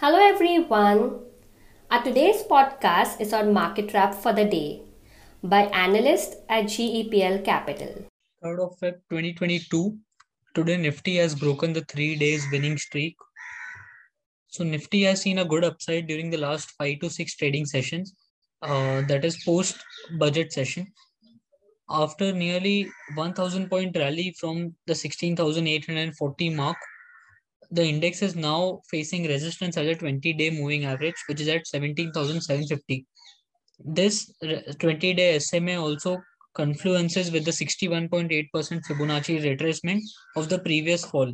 Hello everyone. Our today's podcast is on market wrap for the day by analyst at GEPL Capital. 3rd of Feb 2022. Today Nifty has broken the 3 days winning streak. So Nifty has seen a good upside during the last 5 to 6 trading sessions. Uh, that is post budget session after nearly 1000 point rally from the 16840 mark the index is now facing resistance at a 20 day moving average which is at 17750 this 20 day sma also confluences with the 61.8% fibonacci retracement of the previous fall.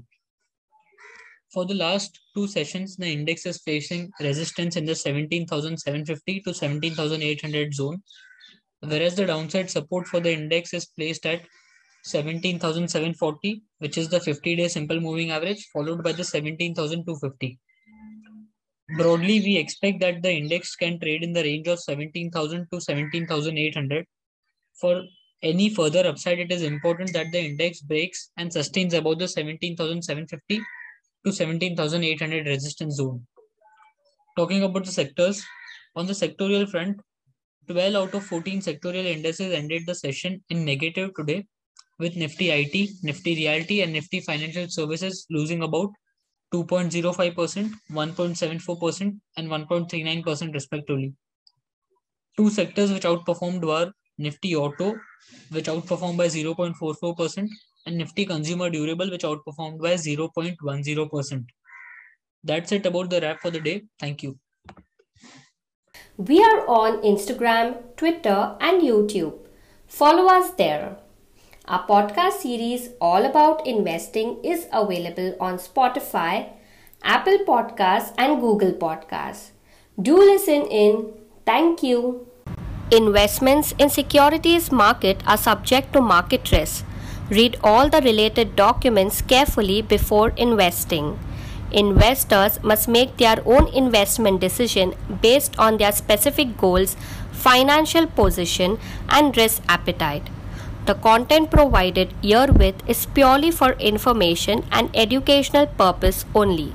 For the last two sessions the index is facing resistance in the 17750 to 17800 zone whereas the downside support for the index is placed at 17,740, which is the 50 day simple moving average, followed by the 17,250. Broadly, we expect that the index can trade in the range of 17,000 to 17,800. For any further upside, it is important that the index breaks and sustains above the 17,750 to 17,800 resistance zone. Talking about the sectors, on the sectorial front, 12 out of 14 sectorial indices ended the session in negative today, with Nifty IT, Nifty Realty, and Nifty Financial Services losing about 2.05%, 1.74%, and 1.39% respectively. Two sectors which outperformed were Nifty Auto, which outperformed by 0.44%, and Nifty Consumer Durable, which outperformed by 0.10%. That's it about the wrap for the day. Thank you. We are on Instagram, Twitter, and YouTube. Follow us there. Our podcast series all about investing is available on Spotify, Apple Podcasts, and Google Podcasts. Do listen in. Thank you. Investments in securities market are subject to market risk. Read all the related documents carefully before investing. Investors must make their own investment decision based on their specific goals, financial position, and risk appetite. The content provided herewith is purely for information and educational purpose only.